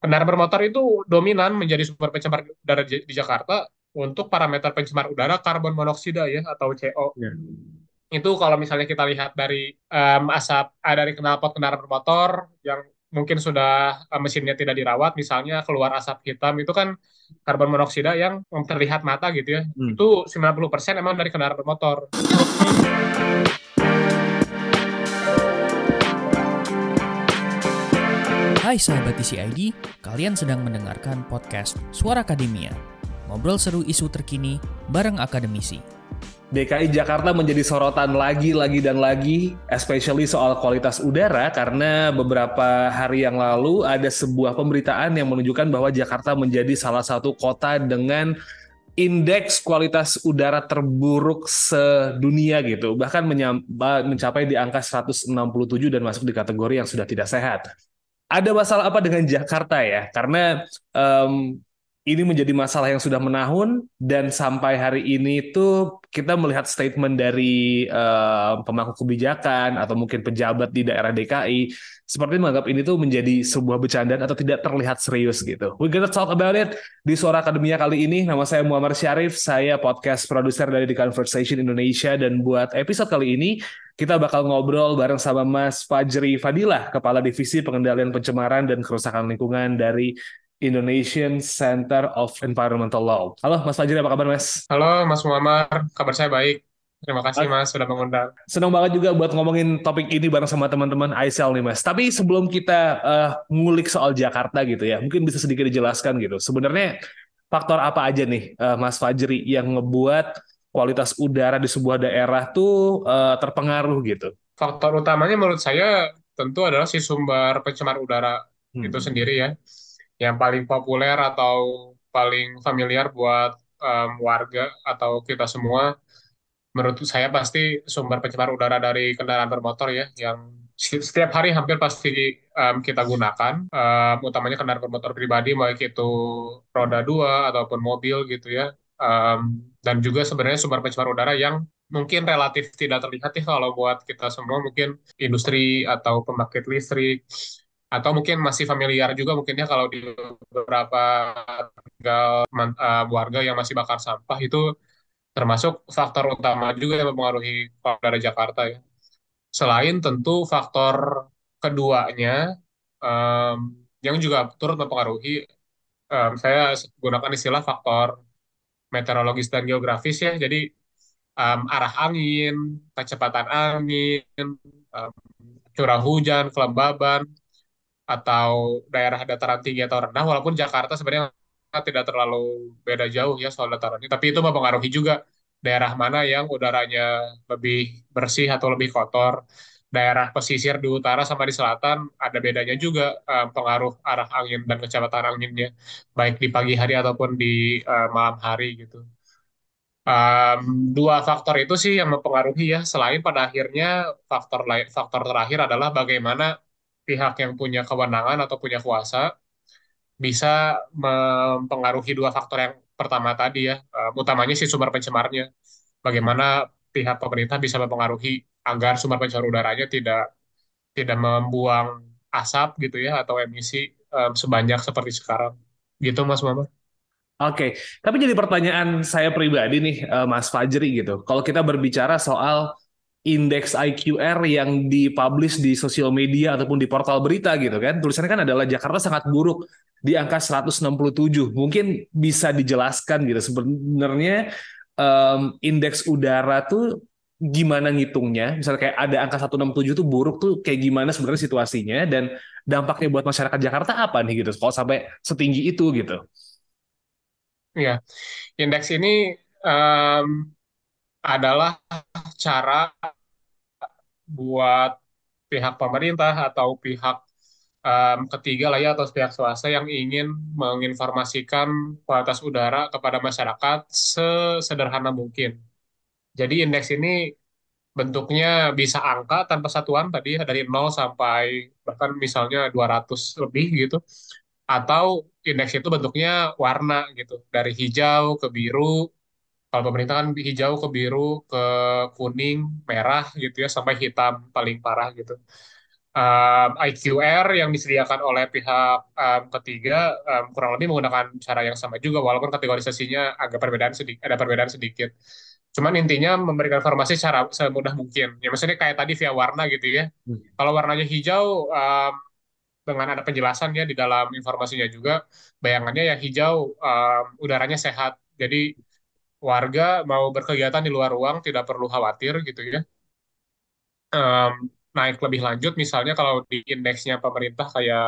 Kendaraan bermotor itu dominan menjadi sumber pencemar udara di, Jakarta untuk parameter pencemar udara karbon monoksida ya atau CO. Ya. Itu kalau misalnya kita lihat dari em, asap ah, dari knalpot kendaraan bermotor yang mungkin sudah eh, mesinnya tidak dirawat, misalnya keluar asap hitam itu kan karbon monoksida yang terlihat mata gitu ya. Hmm. Itu 90% emang dari kendaraan bermotor. Hai sahabat TCID, kalian sedang mendengarkan podcast Suara Akademia. Ngobrol seru isu terkini bareng akademisi. DKI Jakarta menjadi sorotan lagi, lagi, dan lagi, especially soal kualitas udara, karena beberapa hari yang lalu ada sebuah pemberitaan yang menunjukkan bahwa Jakarta menjadi salah satu kota dengan indeks kualitas udara terburuk sedunia gitu, bahkan mencapai di angka 167 dan masuk di kategori yang sudah tidak sehat. Ada masalah apa dengan Jakarta ya? Karena em, ini menjadi masalah yang sudah menahun dan sampai hari ini tuh kita melihat statement dari eh, pemangku kebijakan atau mungkin pejabat di daerah DKI seperti menganggap ini tuh menjadi sebuah bercandaan atau tidak terlihat serius gitu. We gonna talk about it di Suara Akademia kali ini. Nama saya Muhammad Syarif, saya podcast produser dari The Conversation Indonesia dan buat episode kali ini kita bakal ngobrol bareng sama Mas Fajri Fadilah, Kepala Divisi Pengendalian Pencemaran dan Kerusakan Lingkungan dari Indonesian Center of Environmental Law. Halo Mas Fajri, apa kabar Mas? Halo Mas Muhammad, kabar saya baik. Terima kasih Mas sudah mengundang. Senang banget juga buat ngomongin topik ini bareng sama teman-teman ISL nih Mas. Tapi sebelum kita eh, ngulik soal Jakarta gitu ya, mungkin bisa sedikit dijelaskan gitu. Sebenarnya faktor apa aja nih eh, Mas Fajri yang ngebuat kualitas udara di sebuah daerah tuh eh, terpengaruh gitu? Faktor utamanya menurut saya tentu adalah si sumber pencemar udara Hmm. itu sendiri ya. Yang paling populer atau paling familiar buat em, warga atau kita semua, menurut saya pasti sumber pencemar udara dari kendaraan bermotor ya, yang setiap hari hampir pasti em, kita gunakan, em, utamanya kendaraan bermotor pribadi, baik itu roda dua ataupun mobil gitu ya. Em, dan juga sebenarnya sumber pencemar udara yang mungkin relatif tidak terlihat ya kalau buat kita semua mungkin industri atau pembangkit listrik atau mungkin masih familiar juga mungkin ya kalau di beberapa man- eh, warga yang masih bakar sampah itu termasuk faktor utama juga yang mempengaruhi udara Jakarta ya. Selain tentu faktor keduanya em, yang juga turut mempengaruhi, em, saya gunakan istilah faktor meteorologis dan geografis ya. Jadi em, arah angin, kecepatan angin, em, curah hujan, kelembaban, atau daerah dataran tinggi atau rendah, walaupun Jakarta sebenarnya tidak terlalu beda jauh ya soal datarannya, tapi itu mempengaruhi juga daerah mana yang udaranya lebih bersih atau lebih kotor. Daerah pesisir di utara sama di selatan ada bedanya juga eh, pengaruh arah angin dan kecepatan anginnya, baik di pagi hari ataupun di eh, malam hari gitu. Um, dua faktor itu sih yang mempengaruhi ya. Selain pada akhirnya faktor faktor terakhir adalah bagaimana pihak yang punya kewenangan atau punya kuasa bisa mempengaruhi dua faktor yang pertama tadi ya. Um, utamanya si sumber pencemarnya. Bagaimana pihak pemerintah bisa mempengaruhi agar sumber pencemar udaranya tidak tidak membuang asap gitu ya atau emisi um, sebanyak seperti sekarang. Gitu Mas Muhammad. Oke, tapi jadi pertanyaan saya pribadi nih, eh, Mas Fajri gitu. Kalau kita berbicara soal indeks IQR yang dipublish di sosial media ataupun di portal berita gitu kan, tulisannya kan adalah Jakarta sangat buruk di angka 167. Mungkin bisa dijelaskan gitu sebenarnya em, indeks udara tuh gimana ngitungnya? Misalnya kayak ada angka 167 tuh buruk tuh kayak gimana sebenarnya situasinya dan dampaknya buat masyarakat Jakarta apa nih gitu? Kalau sampai setinggi itu gitu. Ya, indeks ini em, adalah cara buat pihak pemerintah atau pihak em, ketiga lah ya atau pihak swasta yang ingin menginformasikan kualitas udara kepada masyarakat sesederhana mungkin. Jadi indeks ini bentuknya bisa angka tanpa satuan tadi dari nol sampai bahkan misalnya 200 lebih gitu. Atau indeks itu bentuknya warna gitu, dari hijau ke biru. Kalau pemerintah kan hijau ke biru ke kuning, merah gitu ya sampai hitam paling parah gitu. um, IQR yang disediakan oleh pihak um, ketiga um, kurang lebih menggunakan cara yang sama juga walaupun kategorisasinya agak perbedaan sedikit ada perbedaan sedikit. Cuman intinya memberikan informasi secara semudah mungkin. Ya maksudnya kayak tadi via warna gitu ya. Hmm. Kalau warnanya hijau um, dengan ada penjelasan ya di dalam informasinya juga bayangannya ya hijau um, udaranya sehat. Jadi warga mau berkegiatan di luar ruang tidak perlu khawatir gitu ya. Um, naik lebih lanjut misalnya kalau di indeksnya pemerintah kayak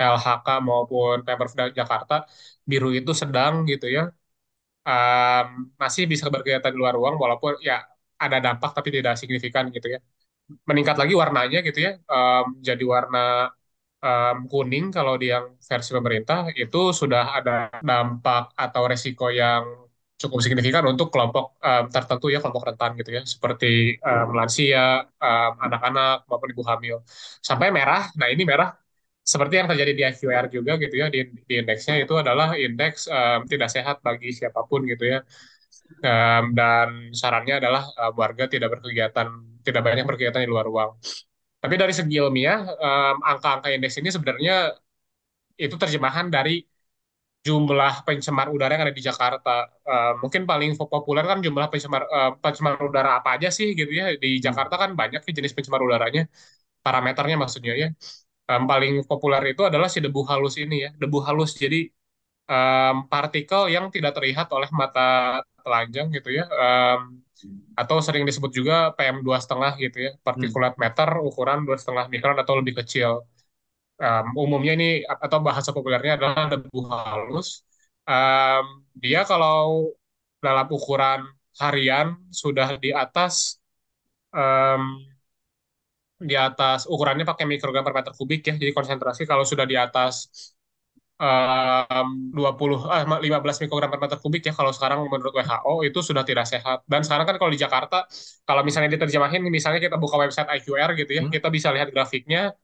LHK maupun Pemprov Jakarta biru itu sedang gitu ya um, masih bisa berkegiatan di luar ruang walaupun ya ada dampak tapi tidak signifikan gitu ya meningkat lagi warnanya gitu ya um, jadi warna um, kuning kalau di yang versi pemerintah itu sudah ada dampak atau resiko yang cukup signifikan untuk kelompok um, tertentu ya kelompok rentan gitu ya seperti um, lansia, um, anak-anak maupun ibu hamil. Sampai merah. Nah ini merah seperti yang terjadi di IQR juga gitu ya di, di indeksnya itu adalah indeks um, tidak sehat bagi siapa pun gitu ya. Um, dan sarannya adalah um, warga tidak berkegiatan tidak banyak berkegiatan di luar ruang. Tapi dari segi ilmiah um, angka-angka indeks ini sebenarnya itu terjemahan dari jumlah pencemar udara yang ada di Jakarta. Uh, mungkin paling populer kan jumlah pencemar uh, pencemar udara apa aja sih gitu ya. Di Jakarta kan banyak sih jenis pencemar udaranya, parameternya maksudnya ya. Um, paling populer itu adalah si debu halus ini ya, debu halus. Jadi um, partikel yang tidak terlihat oleh mata telanjang gitu ya. Um, atau sering disebut juga PM dua setengah gitu ya, partikulat meter ukuran dua setengah mikron atau lebih kecil um, umumnya ini atau bahasa populernya adalah debu halus. Um, dia kalau dalam ukuran harian sudah di atas um, di atas ukurannya pakai mikrogram per meter kubik ya. Jadi konsentrasi kalau sudah di atas um, 20 ah, 15 mikrogram per meter kubik ya kalau sekarang menurut WHO itu sudah tidak sehat. Dan sekarang kan kalau di Jakarta kalau misalnya diterjemahin misalnya kita buka website IQR gitu ya, hmm. kita bisa lihat grafiknya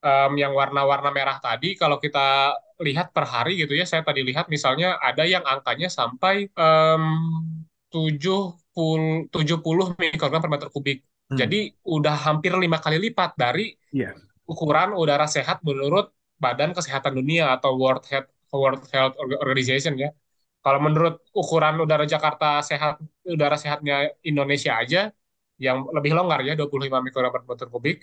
um, yang warna-warna merah tadi kalau kita lihat per hari gitu ya saya tadi lihat misalnya ada yang angkanya sampai um, 70 70 mikrogram per meter kubik. Hmm. Jadi udah hampir lima kali lipat dari yeah. ukuran udara sehat menurut Badan Kesehatan Dunia atau World Health World Health Organization ya. Kalau menurut ukuran udara Jakarta sehat udara sehatnya Indonesia aja yang lebih longgar ya 25 mikrogram per meter kubik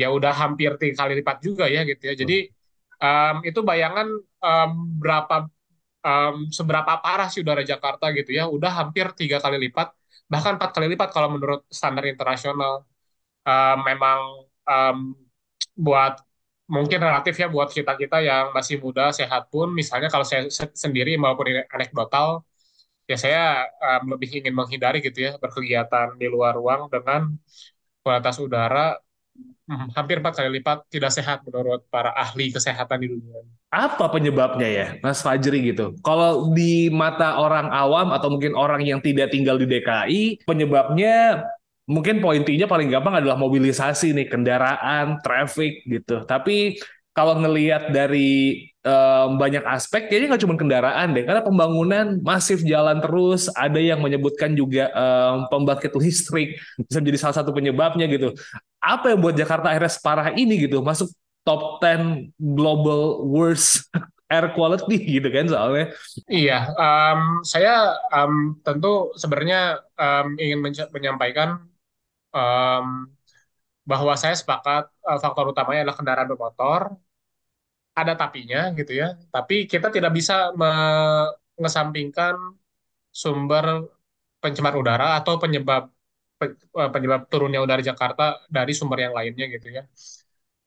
ya udah hampir tiga kali lipat juga ya gitu ya. Jadi um, itu bayangan um, berapa um, seberapa parah sih udara Jakarta gitu ya. Udah hampir tiga kali lipat, bahkan empat kali lipat kalau menurut standar internasional. Um, memang um, buat mungkin relatif ya buat kita kita yang masih muda sehat pun, misalnya kalau saya sendiri maupun anekdotal, ya saya um, lebih ingin menghindari gitu ya berkegiatan di luar ruang dengan kualitas udara Hmm, hampir empat kali lipat tidak sehat menurut para ahli kesehatan di dunia. Apa penyebabnya ya, Mas Fajri gitu? Kalau di mata orang awam atau mungkin orang yang tidak tinggal di DKI, penyebabnya mungkin pointinya paling gampang adalah mobilisasi nih, kendaraan, traffic gitu. Tapi kalau ngelihat dari um, banyak aspek, kayaknya nggak cuma kendaraan deh, karena pembangunan masif jalan terus. Ada yang menyebutkan juga um, pembangkit listrik bisa menjadi salah satu penyebabnya gitu apa yang buat Jakarta akhirnya separah ini gitu masuk top 10 global worst air quality gitu kan soalnya. Iya, um, saya um, tentu sebenarnya um, ingin menyampaikan um, bahwa saya sepakat uh, faktor utamanya adalah kendaraan bermotor. Ada tapinya gitu ya, tapi kita tidak bisa mengesampingkan sumber pencemar udara atau penyebab penyebab turunnya udara Jakarta dari sumber yang lainnya gitu ya.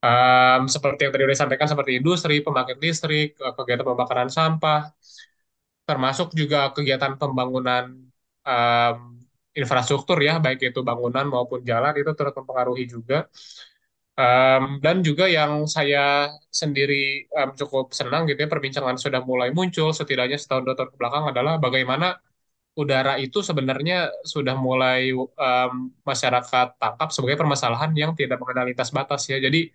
Um, seperti yang tadi sudah disampaikan seperti industri, pembangkit listrik, eh, kegiatan pembakaran sampah, termasuk juga kegiatan pembangunan um, infrastruktur ya, baik itu bangunan maupun jalan itu turut mempengaruhi juga. Um, dan juga yang saya sendiri um, cukup senang gitu ya perbincangan sudah mulai muncul setidaknya setahun dua tahun ke belakang adalah bagaimana udara itu sebenarnya sudah mulai um, masyarakat tangkap sebagai permasalahan yang tidak mengenal lintas batas ya. Jadi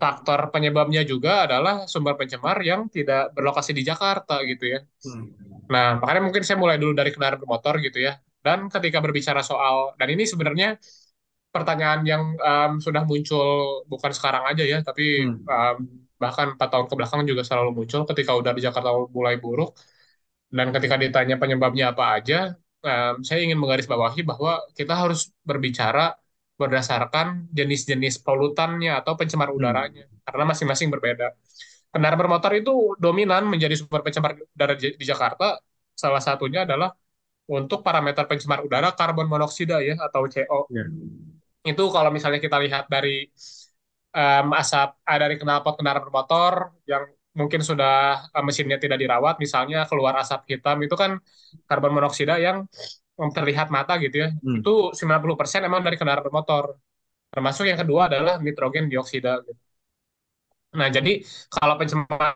faktor penyebabnya juga adalah sumber pencemar yang tidak berlokasi di Jakarta gitu ya. Hmm. Nah, makanya mungkin saya mulai dulu dari kendaraan bermotor gitu ya. Dan ketika berbicara soal dan ini sebenarnya pertanyaan yang um, sudah muncul bukan sekarang aja ya, tapi hmm. um, bahkan empat tahun ke belakang juga selalu muncul ketika udah di Jakarta mulai buruk dan ketika ditanya penyebabnya apa aja, um, saya ingin menggarisbawahi bahwa kita harus berbicara berdasarkan jenis-jenis polutannya atau pencemar hmm. udaranya hmm. karena masing-masing berbeda. Kendaraan bermotor itu dominan menjadi sumber pencemar udara di Jakarta. Salah satunya adalah untuk parameter pencemar udara karbon monoksida ya atau CO. Yeah. Itu kalau misalnya kita lihat dari um, asap uh, dari knalpot kendaraan bermotor yang mungkin sudah uh, mesinnya tidak dirawat, misalnya keluar asap hitam itu kan karbon monoksida yang terlihat mata gitu ya. Hmm. Itu 90% emang dari kendaraan bermotor. Termasuk yang kedua adalah nitrogen dioksida gitu. Nah, jadi kalau pencemar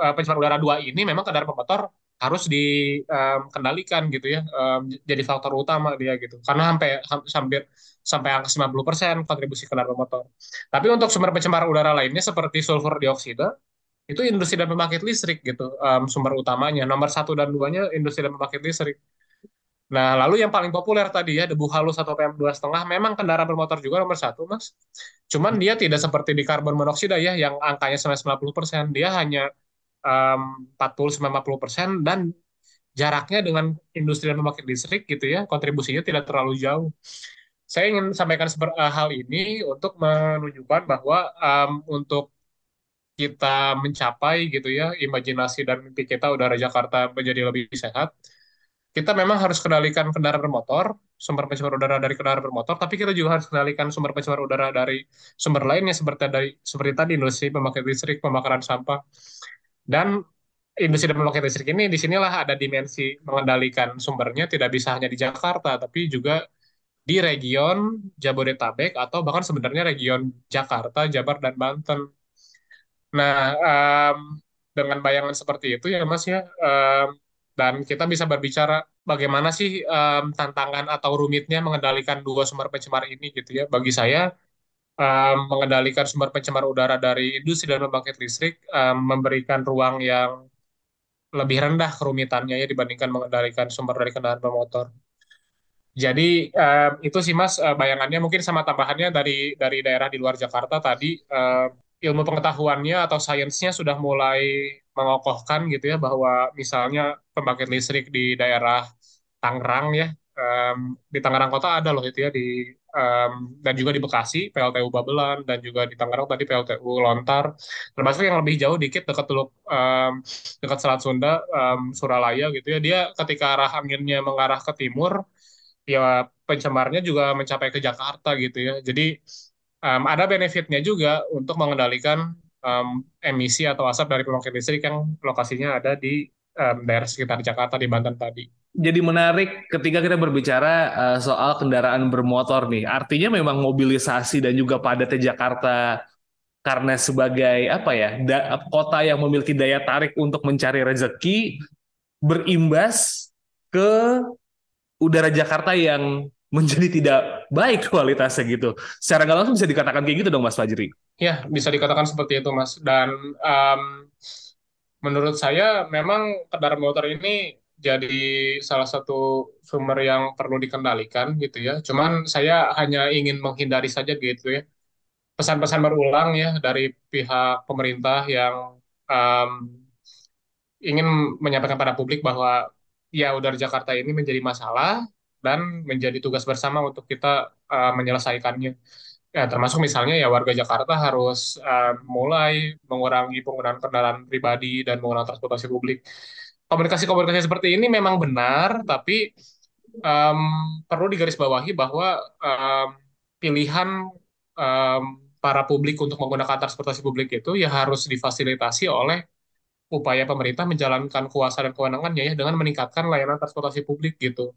uh, pencemar udara dua ini memang kendaraan bermotor harus dikendalikan um, gitu ya. Um, jadi faktor utama dia gitu. Karena sampai hampir sampai angka 90% kontribusi kendaraan bermotor. Tapi untuk sumber pencemar udara lainnya seperti sulfur dioksida itu industri dan pembangkit listrik gitu um, sumber utamanya. Nomor satu dan duanya industri dan pembangkit listrik. Nah, lalu yang paling populer tadi ya debu halus atau PM2,5 memang kendaraan bermotor juga nomor satu, Mas. Cuman dia tidak seperti di karbon monoksida ya, yang angkanya sampai 90%. Dia hanya um, 40-50% dan jaraknya dengan industri dan pembangkit listrik gitu ya, kontribusinya tidak terlalu jauh. Saya ingin sampaikan uh, hal ini untuk menunjukkan bahwa um, untuk kita mencapai gitu ya imajinasi dan mimpi kita udara Jakarta menjadi lebih sehat, kita memang harus kendalikan kendaraan bermotor, sumber pencemar udara dari kendaraan bermotor, tapi kita juga harus kendalikan sumber pencemar udara dari sumber lainnya seperti dari seperti tadi industri pembangkit listrik, pembakaran sampah. Dan industri dan pembangkit listrik ini di sinilah ada dimensi mengendalikan sumbernya tidak bisa hanya di Jakarta, tapi juga di region Jabodetabek atau bahkan sebenarnya region Jakarta, Jabar dan Banten. Nah, um, dengan bayangan seperti itu ya Mas ya, um, dan kita bisa berbicara bagaimana sih um, tantangan atau rumitnya mengendalikan dua sumber pencemar ini gitu ya. Bagi saya um, mengendalikan sumber pencemar udara dari industri dan pembangkit listrik um, memberikan ruang yang lebih rendah kerumitannya ya dibandingkan mengendalikan sumber dari kendaraan bermotor. Jadi um, itu sih mas uh, bayangannya mungkin sama tambahannya dari dari daerah di luar Jakarta tadi um, ilmu pengetahuannya atau sainsnya sudah mulai mengokohkan gitu ya bahwa misalnya pembangkit listrik di daerah Tangerang ya um, di Tangerang Kota ada loh itu ya di um, dan juga di Bekasi PLTU Babelan dan juga di Tangerang tadi PLTU Lontar. Termasuk yang lebih jauh dikit dekat Teluk um, dekat Selat Sunda um, Suralaya gitu ya. Dia ketika arah anginnya mengarah ke timur ya pencemarnya juga mencapai ke Jakarta gitu ya. Jadi um, ada benefitnya juga untuk mengendalikan um, emisi atau asap dari pembangkit listrik yang lokasinya ada di um, daerah sekitar Jakarta di Banten tadi. Jadi menarik ketika kita berbicara uh, soal kendaraan bermotor nih. Artinya memang mobilisasi dan juga padatnya Jakarta karena sebagai apa ya da, kota yang memiliki daya tarik untuk mencari rezeki berimbas ke udara Jakarta yang menjadi tidak baik kualitasnya gitu. Secara nggak langsung bisa dikatakan kayak gitu dong Mas Fajri. Ya, bisa dikatakan seperti itu Mas. Dan um, menurut saya memang kendaraan motor ini jadi salah satu sumber yang perlu dikendalikan gitu ya. Cuman saya hanya ingin menghindari saja gitu ya. Pesan-pesan berulang ya dari pihak pemerintah yang um, ingin menyampaikan pada publik bahwa ya udara Jakarta ini menjadi masalah dan menjadi tugas bersama untuk kita uh, menyelesaikannya. Ya, termasuk misalnya ya warga Jakarta harus uh, mulai mengurangi penggunaan kendaraan pribadi dan menggunakan transportasi publik. Komunikasi-komunikasi seperti ini memang benar, tapi um, perlu digarisbawahi bahwa um, pilihan um, para publik untuk menggunakan transportasi publik itu ya harus difasilitasi oleh upaya pemerintah menjalankan kuasa dan kewenangannya ya dengan meningkatkan layanan transportasi publik gitu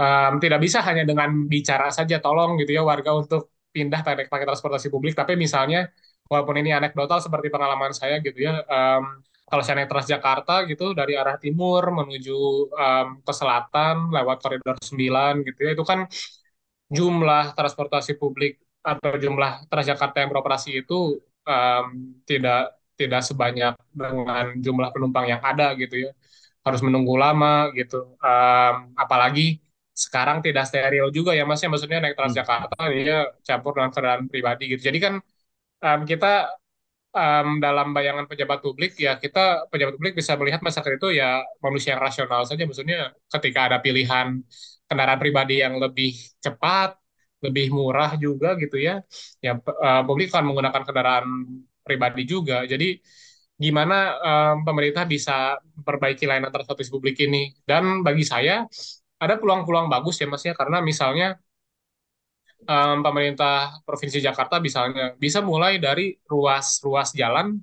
um, tidak bisa hanya dengan bicara saja tolong gitu ya warga untuk pindah pakai, pakai transportasi publik. Tapi misalnya walaupun ini anekdotal seperti pengalaman saya gitu ya um, kalau saya naik Transjakarta gitu dari arah timur menuju um, ke selatan lewat koridor 9 gitu ya itu kan jumlah transportasi publik atau jumlah Transjakarta yang beroperasi itu um, tidak tidak sebanyak dengan jumlah penumpang yang ada gitu ya. Harus menunggu lama gitu. Um, apalagi sekarang tidak steril juga ya Mas ya? Maksudnya naik Transjakarta dia campur dengan kendaraan pribadi gitu. Jadi kan um, kita um, dalam bayangan pejabat publik ya kita pejabat publik bisa melihat masyarakat itu ya manusia yang rasional saja. Maksudnya ketika ada pilihan kendaraan pribadi yang lebih cepat lebih murah juga gitu ya ya uh, publik akan menggunakan kendaraan pribadi juga. Jadi gimana um, pemerintah bisa memperbaiki layanan transportasi publik ini? Dan bagi saya ada peluang-peluang bagus ya mas ya karena misalnya um, pemerintah provinsi Jakarta misalnya bisa mulai dari ruas-ruas jalan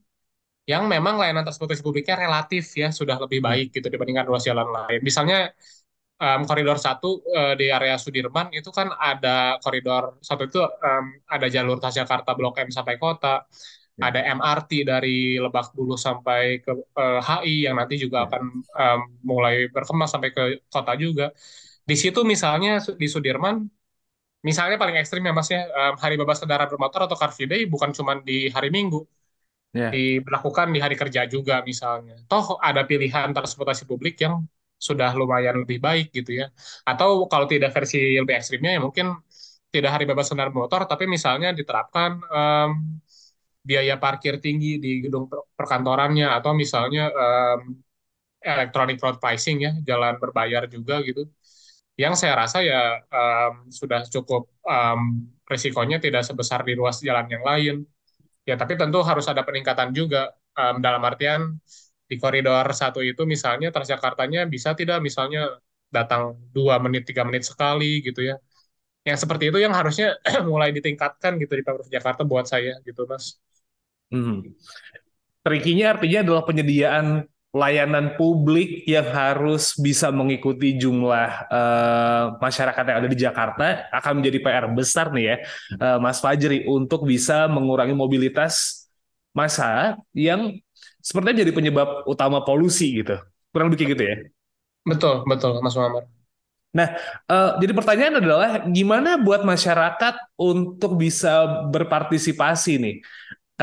yang memang layanan transportasi publiknya relatif ya sudah lebih hmm. baik gitu dibandingkan ruas jalan lain. Misalnya um, koridor satu uh, di area Sudirman itu kan ada koridor satu itu um, ada jalur Transjakarta Blok M sampai kota, ya. ada MRT dari Lebak Bulus sampai ke uh, HI yang nanti juga ya. akan um, mulai berkembang sampai ke kota juga. Di situ misalnya di Sudirman misalnya paling ekstrim ya mas ya um, hari bebas kendaraan bermotor atau car free day bukan cuma di hari minggu yeah. diberlakukan di hari kerja juga misalnya toh ada pilihan transportasi publik yang sudah lumayan lebih baik gitu ya atau kalau tidak versi lebih ekstrimnya ya mungkin tidak hari bebas kendaraan bermotor tapi misalnya diterapkan um, biaya parkir tinggi di gedung perkantorannya atau misalnya um, electronic road pricing ya jalan berbayar juga gitu yang saya rasa ya um, sudah cukup um, risikonya tidak sebesar di ruas jalan yang lain. Ya, tapi tentu harus ada peningkatan juga um, dalam artian di koridor satu itu misalnya Transjakartanya bisa tidak misalnya datang dua menit tiga menit sekali gitu ya. Yang seperti itu yang harusnya mulai ditingkatkan gitu di Pemprov Jakarta buat saya gitu mas. Hmm. Trikinya artinya adalah penyediaan layanan publik yang harus bisa mengikuti jumlah uh, masyarakat yang ada di Jakarta akan menjadi PR besar nih ya, uh, Mas Fajri, untuk bisa mengurangi mobilitas massa yang sepertinya jadi penyebab utama polusi gitu. Kurang lebih gitu ya? Betul, betul, Mas Muhammad. Nah, uh, jadi pertanyaan adalah gimana buat masyarakat untuk bisa berpartisipasi nih?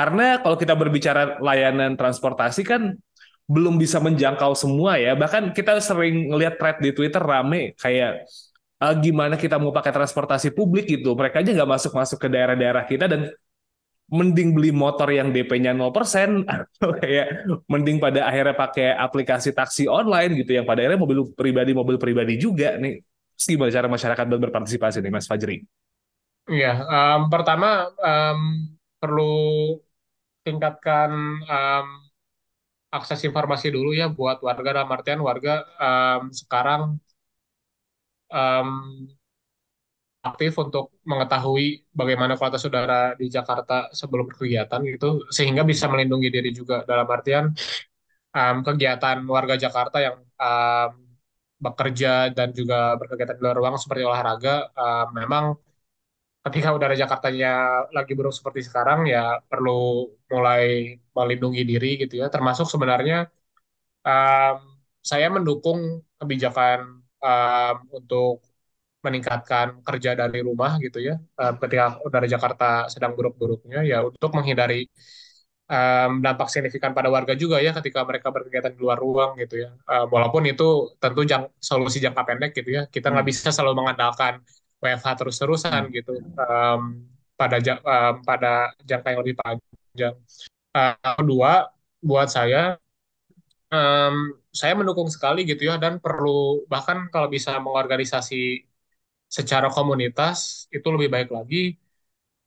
Karena kalau kita berbicara layanan transportasi kan belum bisa menjangkau semua ya. Bahkan kita sering ngelihat thread di Twitter rame kayak uh, gimana kita mau pakai transportasi publik gitu. Mereka aja nggak masuk-masuk ke daerah-daerah kita dan mending beli motor yang DP-nya 0% atau kayak mending pada akhirnya pakai aplikasi taksi online gitu yang pada akhirnya mobil pribadi mobil pribadi juga nih. Gimana cara masyarakat berpartisipasi nih Mas Fajri? Iya, um, pertama um, perlu tingkatkan um, akses informasi dulu ya buat warga. Dalam artian warga um, sekarang um, aktif untuk mengetahui bagaimana kualitas udara di Jakarta sebelum kegiatan gitu sehingga bisa melindungi diri juga. Dalam artian um, kegiatan warga Jakarta yang um, bekerja dan juga berkegiatan di luar ruang seperti olahraga um, memang ketika udara Jakartanya lagi buruk seperti sekarang ya perlu mulai melindungi diri gitu ya. Termasuk sebenarnya um, saya mendukung kebijakan um, untuk meningkatkan kerja dari rumah gitu ya. Um, ketika udara Jakarta sedang buruk-buruknya ya untuk menghindari um, dampak signifikan pada warga juga ya ketika mereka berkegiatan di luar ruang gitu ya. Um, walaupun itu tentu jang, solusi jangka pendek gitu ya. Kita nggak hmm. bisa selalu mengandalkan WFH terus-terusan hmm. gitu um, pada um, pada jangka yang lebih panjang. Uh, kedua, buat saya um, saya mendukung sekali gitu ya dan perlu bahkan kalau bisa mengorganisasi secara komunitas itu lebih baik lagi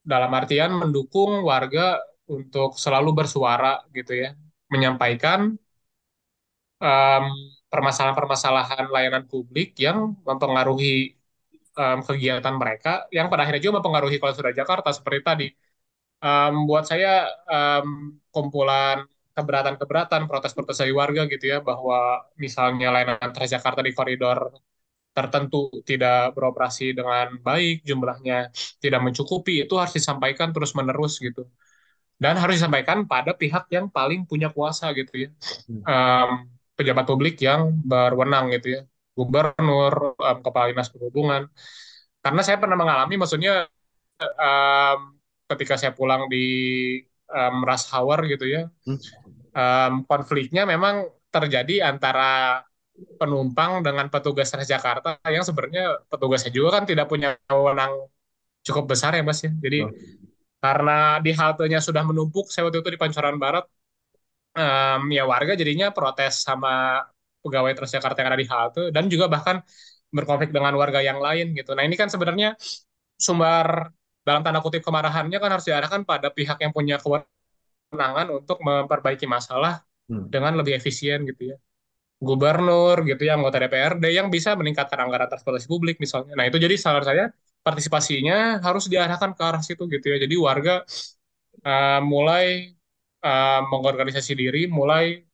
dalam artian mendukung warga untuk selalu bersuara gitu ya menyampaikan um, permasalahan-permasalahan layanan publik yang mempengaruhi um, kegiatan mereka yang pada akhirnya juga mempengaruhi kualitas udara Jakarta seperti tadi. Um, buat saya um, kumpulan keberatan-keberatan protes-protes dari warga gitu ya bahwa misalnya layanan Transjakarta di koridor tertentu tidak beroperasi dengan baik, jumlahnya tidak mencukupi, itu harus disampaikan terus-menerus gitu. Dan harus disampaikan pada pihak yang paling punya kuasa gitu ya. Um, pejabat publik yang berwenang gitu ya gubernur, um, kepala dinas perhubungan. Karena saya pernah mengalami, maksudnya um, ketika saya pulang di um, rush hour gitu ya, um, konfliknya memang terjadi antara penumpang dengan petugas Transjakarta yang sebenarnya petugasnya juga kan tidak punya wewenang cukup besar ya Mas ya. Jadi oh. karena di haltenya sudah menumpuk, saya waktu itu di Pancoran Barat, um, ya warga jadinya protes sama pegawai Transjakarta yang ada di halte dan juga bahkan berkonflik dengan warga yang lain gitu. Nah ini kan sebenarnya sumber dalam tanda kutip kemarahannya kan harus diarahkan pada pihak yang punya kewenangan untuk memperbaiki masalah hmm. dengan lebih efisien gitu ya gubernur gitu ya anggota DPRD yang bisa meningkatkan anggaran transportasi publik misalnya. Nah itu jadi salah saya partisipasinya harus diarahkan ke arah situ gitu ya. Jadi warga uh, mulai uh, mengorganisasi diri, mulai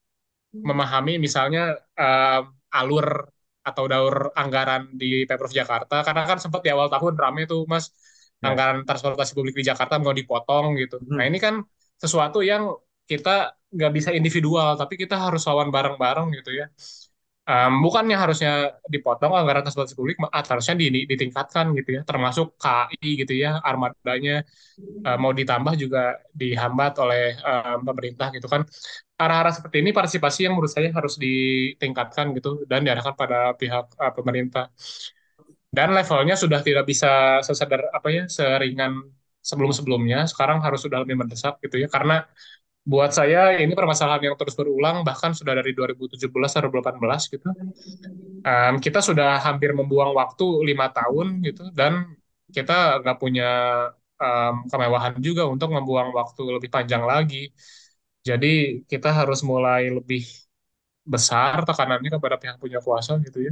memahami misalnya uh, alur atau daur anggaran di Pemprov Jakarta karena kan sempat di awal tahun rame tuh Mas ya. anggaran transportasi publik di Jakarta mau dipotong gitu. Hmm. Nah ini kan sesuatu yang kita nggak bisa individual, tapi kita harus lawan bareng-bareng gitu ya. Um, bukannya harusnya dipotong anggaran transportasi publik, harusnya ditingkatkan gitu ya, termasuk KI gitu ya, armadanya uh, mau ditambah juga dihambat oleh um, pemerintah gitu kan. Arah-arah seperti ini partisipasi yang menurut saya harus ditingkatkan gitu dan diarahkan pada pihak uh, pemerintah. Dan levelnya sudah tidak bisa sesadar apa ya, seringan sebelum-sebelumnya, sekarang harus sudah lebih mendesak gitu ya, karena buat saya ini permasalahan yang terus berulang bahkan sudah dari 2017 atau 2018 gitu. Um, kita sudah hampir membuang waktu lima tahun gitu dan kita nggak punya um, kemewahan juga untuk membuang waktu lebih panjang lagi. Jadi kita harus mulai lebih besar tekanannya kepada pihak punya kuasa gitu ya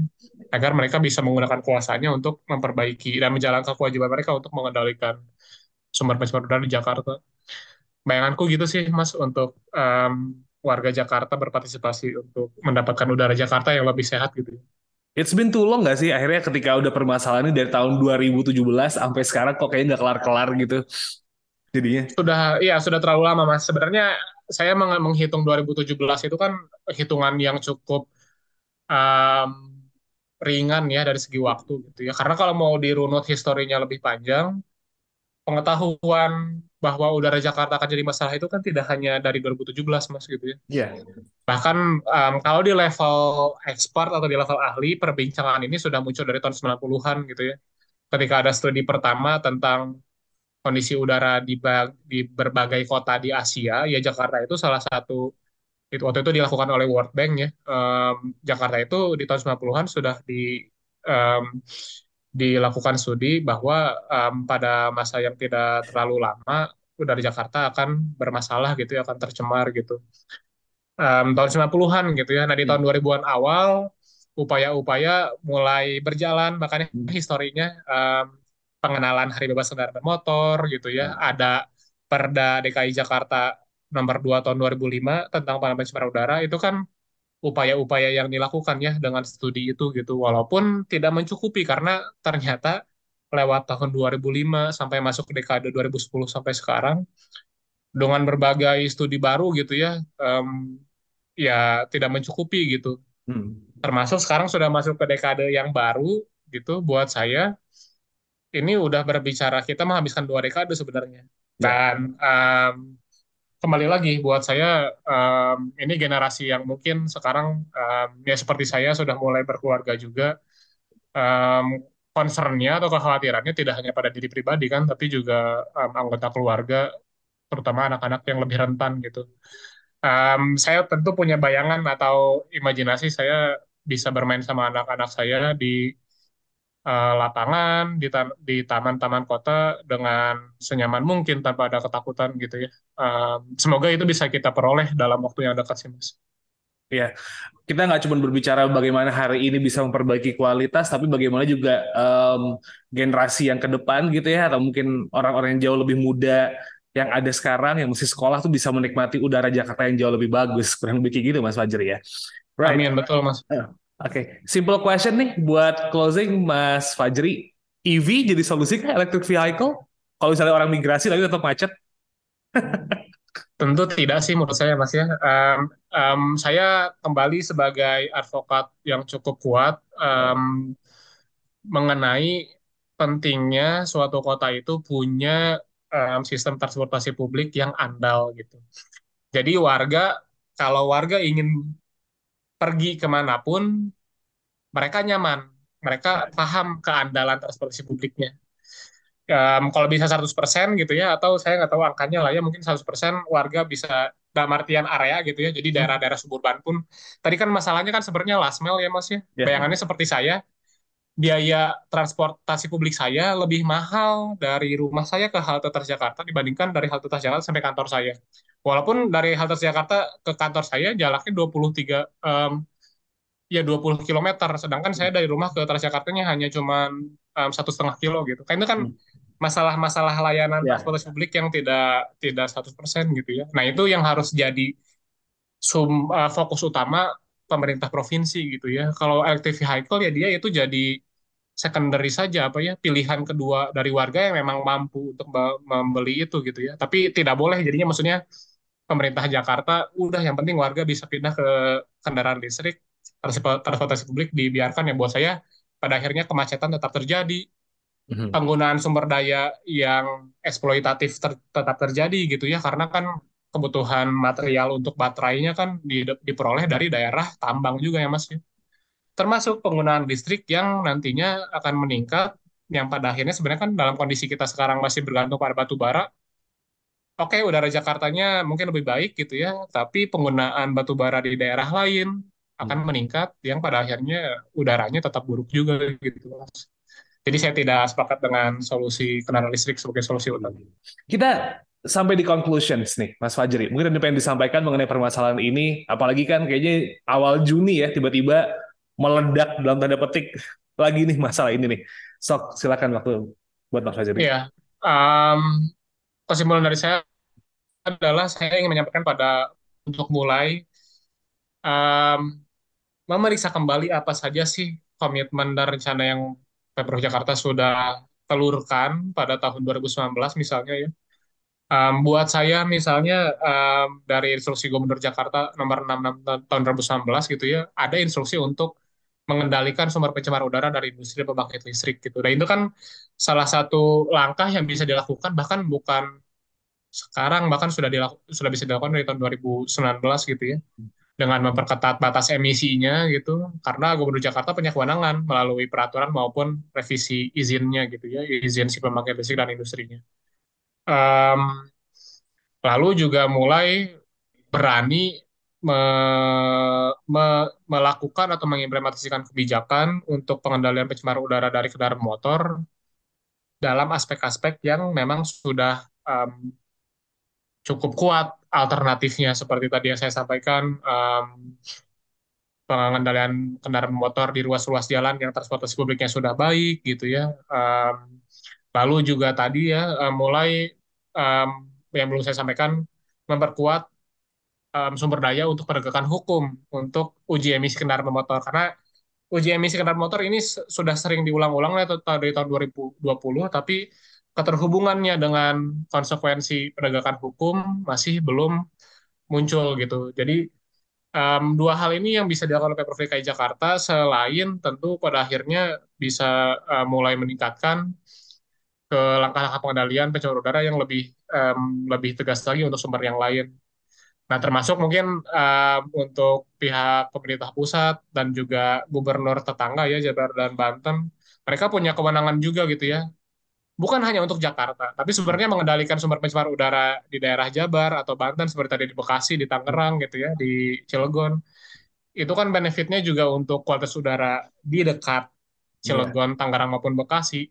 agar mereka bisa menggunakan kuasanya untuk memperbaiki dan menjalankan kewajiban mereka untuk mengendalikan sumber pencemaran udara di Jakarta bayanganku gitu sih Mas untuk um, warga Jakarta berpartisipasi untuk mendapatkan udara Jakarta yang lebih sehat gitu. It's been too long gak sih akhirnya ketika udah permasalahan ini dari tahun 2017 sampai sekarang kok kayaknya nggak kelar-kelar gitu jadinya? Sudah, iya sudah terlalu lama mas. Sebenarnya saya menghitung 2017 itu kan hitungan yang cukup um, ringan ya dari segi waktu gitu ya. Karena kalau mau dirunut historinya lebih panjang, pengetahuan bahwa udara Jakarta akan jadi masalah itu kan tidak hanya dari 2017 mas gitu ya. Iya. Yeah. Bahkan um, kalau di level expert atau di level ahli perbincangan ini sudah muncul dari tahun 90-an gitu ya. Ketika ada studi pertama tentang kondisi udara di, di berbagai kota di Asia, ya Jakarta itu salah satu itu waktu itu dilakukan oleh World Bank ya. Um, Jakarta itu di tahun 90-an sudah di um, dilakukan studi bahwa um, pada masa yang tidak terlalu lama udara Jakarta akan bermasalah gitu ya, akan tercemar gitu. Um, tahun 90-an gitu ya. Nah, di hmm. tahun 2000-an awal upaya-upaya mulai berjalan makanya hmm. historinya um, pengenalan hari bebas kendaraan bermotor gitu ya. Hmm. Ada Perda DKI Jakarta nomor 2 tahun 2005 tentang pencemaran udara itu kan upaya-upaya yang dilakukan ya dengan studi itu gitu walaupun tidak mencukupi karena ternyata lewat tahun 2005 sampai masuk ke dekade 2010 sampai sekarang dengan berbagai studi baru gitu ya um, ya tidak mencukupi gitu hmm. termasuk sekarang sudah masuk ke dekade yang baru gitu buat saya ini udah berbicara kita menghabiskan dua dekade sebenarnya ya. dan um, kembali lagi buat saya um, ini generasi yang mungkin sekarang um, ya seperti saya sudah mulai berkeluarga juga um, concernnya atau kekhawatirannya tidak hanya pada diri pribadi kan tapi juga um, anggota keluarga terutama anak-anak yang lebih rentan gitu. Um, saya tentu punya bayangan atau imajinasi saya bisa bermain sama anak-anak saya di uh, lapangan di, ta di taman-taman kota dengan senyaman mungkin tanpa ada ketakutan gitu ya. Uh, semoga itu bisa kita peroleh dalam waktu yang dekat sih mas. Ya, kita nggak cuma berbicara bagaimana hari ini bisa memperbaiki kualitas, tapi bagaimana juga um, generasi yang ke depan gitu ya, atau mungkin orang-orang yang jauh lebih muda yang ada sekarang yang masih sekolah tuh bisa menikmati udara Jakarta yang jauh lebih bagus, kurang lebih gitu Mas Fajri ya. Right. Amin, betul Mas. Oke, okay. simple question nih buat closing Mas Fajri. EV jadi solusi kan electric vehicle? Kalau misalnya orang migrasi lagi tetap macet? Tentu tidak sih menurut saya Mas ya. Um, um, saya kembali sebagai advokat yang cukup kuat um, mengenai pentingnya suatu kota itu punya um, sistem transportasi publik yang andal gitu. Jadi warga kalau warga ingin pergi ke mana pun mereka nyaman, mereka paham keandalan transportasi publiknya. Um, kalau bisa 100% gitu ya, atau saya nggak tahu angkanya lah ya, mungkin 100% warga bisa dalam artian area gitu ya, jadi daerah-daerah suburban pun. Tadi kan masalahnya kan sebenarnya last mile ya mas ya, Ya. bayangannya seperti saya, biaya transportasi publik saya lebih mahal dari rumah saya ke halte Transjakarta dibandingkan dari halte Transjakarta sampai kantor saya. Walaupun dari halte Transjakarta ke kantor saya jaraknya 23 em, ya 20 km, sedangkan saya dari rumah ke Transjakartanya hanya cuma satu setengah kilo gitu. Kan itu kan Hmm. masalah-masalah layanan Ya. transportasi publik yang tidak tidak 100% gitu ya. Nah, itu yang harus jadi sum, eh, fokus utama pemerintah provinsi gitu ya. Kalau electric vehicle ya dia itu jadi secondary saja apa ya pilihan kedua dari warga yang memang mampu untuk me- membeli itu gitu ya. Tapi tidak boleh jadinya maksudnya pemerintah Jakarta udah yang penting warga bisa pindah ke kendaraan listrik transport- transportasi publik dibiarkan ya buat saya pada akhirnya kemacetan tetap terjadi Mhm. penggunaan sumber daya yang eksploitatif ter- tetap terjadi gitu ya karena kan kebutuhan material untuk baterainya kan di- diperoleh dari daerah tambang juga ya Mas ya. Termasuk penggunaan listrik yang nantinya akan meningkat yang pada akhirnya sebenarnya kan dalam kondisi kita sekarang masih bergantung pada batu bara. Oke, udara Jakartanya mungkin lebih baik gitu ya, tapi penggunaan batu bara di daerah lain akan meningkat yang pada akhirnya udaranya tetap buruk juga gitu Mas. Jadi saya tidak sepakat dengan solusi kendaraan listrik sebagai solusi utama. Kita sampai di conclusions nih, Mas Fajri. Mungkin ada yang pengen disampaikan mengenai permasalahan ini, apalagi kan kayaknya awal Juni ya, tiba-tiba meledak dalam tanda petik lagi nih masalah ini nih. Sok, silakan waktu buat Mas Fajri. Iya, em, kesimpulan dari saya adalah saya ingin menyampaikan pada untuk mulai em, memeriksa kembali apa saja sih komitmen dan rencana yang Pemprov Jakarta sudah telurkan pada tahun 2019 misalnya ya. Em, buat saya misalnya em, dari instruksi Gubernur Jakarta nomor 66 ta- tahun 2019 gitu ya, ada instruksi untuk mengendalikan sumber pencemar udara dari industri pembangkit listrik gitu. Dan itu kan salah satu langkah yang bisa dilakukan bahkan bukan sekarang bahkan sudah dilaku- sudah bisa dilakukan dari tahun 2019 gitu ya. Dengan memperketat batas emisinya gitu karena Gubernur Jakarta punya kewenangan melalui peraturan maupun revisi izinnya gitu ya izin si pembangkit listrik dan industrinya. Em, lalu juga mulai berani me- me- melakukan atau mengimplementasikan kebijakan untuk pengendalian pencemaran udara dari kendaraan motor dalam aspek-aspek yang memang sudah em, cukup kuat alternatifnya seperti tadi yang saya sampaikan em, pengendalian kendaraan motor di ruas-ruas jalan yang transportasi publiknya sudah baik gitu ya. Em, lalu juga tadi ya em, mulai em, yang belum saya sampaikan memperkuat em, sumber daya untuk penegakan hukum untuk uji emisi kendaraan bermotor karena uji emisi kendaraan motor ini sudah sering diulang-ulang dari tahun 2020 tapi keterhubungannya dengan konsekuensi penegakan hukum masih belum muncul gitu. Jadi em, dua hal ini yang bisa dilakukan oleh Pemprov DKI Jakarta selain tentu pada akhirnya bisa eh, mulai meningkatkan ke langkah-langkah pengendalian pencemaran udara yang lebih em, lebih tegas lagi untuk sumber yang lain. Nah, termasuk mungkin em, untuk pihak pemerintah pusat dan juga gubernur tetangga ya Jabar dan Banten, mereka punya kewenangan juga gitu ya. Bukan hanya untuk Jakarta, tapi sebenarnya mengendalikan sumber pencemaran udara di daerah Jabar atau Banten seperti tadi di Bekasi, di Tangerang gitu ya, di Cilegon. Itu kan benefitnya juga untuk kualitas udara di dekat Cilegon, Tangerang maupun Bekasi.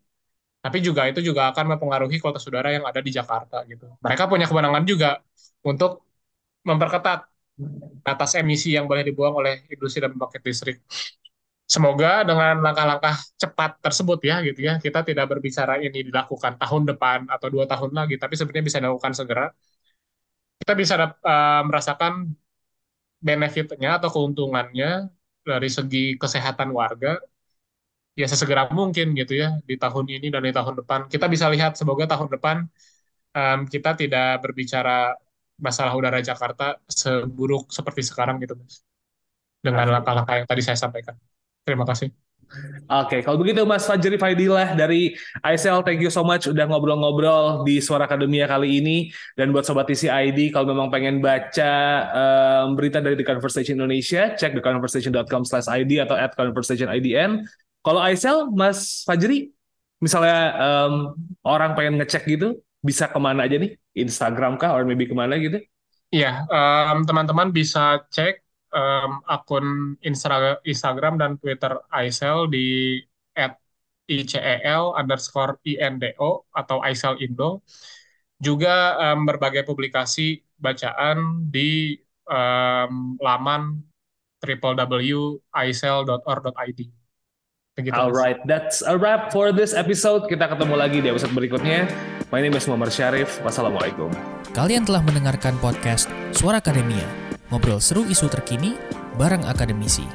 Tapi juga itu juga akan mempengaruhi kualitas udara yang ada di Jakarta gitu. Mereka punya kewenangan juga untuk memperketat batas emisi yang boleh dibuang oleh industri dan pembangkit listrik. Semoga dengan langkah-langkah cepat tersebut ya gitu ya kita tidak berbicara ini dilakukan tahun depan atau dua tahun lagi, tapi sebenarnya bisa dilakukan segera. Kita bisa eh, merasakan benefitnya atau keuntungannya dari segi kesehatan warga ya sesegera mungkin gitu ya di tahun ini dan di tahun depan. Kita bisa lihat semoga tahun depan em, kita tidak berbicara masalah udara Jakarta seburuk seperti sekarang gitu, Mas. Dengan langkah-langkah yang tadi saya sampaikan. Terima kasih. Oke, kalau begitu Mas Fajri Faidilah dari ISL, thank you so much udah ngobrol-ngobrol di Suara Akademia kali ini. Dan buat Sobat TCID, kalau memang pengen baca um, berita dari The Conversation Indonesia, cek theconversation.com slash ID atau at conversationidn. Kalau ISL, Mas Fajri, misalnya um, orang pengen ngecek gitu, bisa ke mana aja nih? Instagram kah, or maybe ke mana gitu? Iya, um, teman-teman bisa cek um, akun Instagram dan Twitter ISL di at ICEL underscore INDO atau ISL Indo. Juga um, berbagai publikasi bacaan di um, laman www.isl.org.id. Begitu, Alright, that's a wrap for this episode. Kita ketemu lagi di episode berikutnya. My name is Muhammad Syarif. Wassalamualaikum. Kalian telah mendengarkan podcast Suara Akademia Ngobrol seru isu terkini bareng akademisi.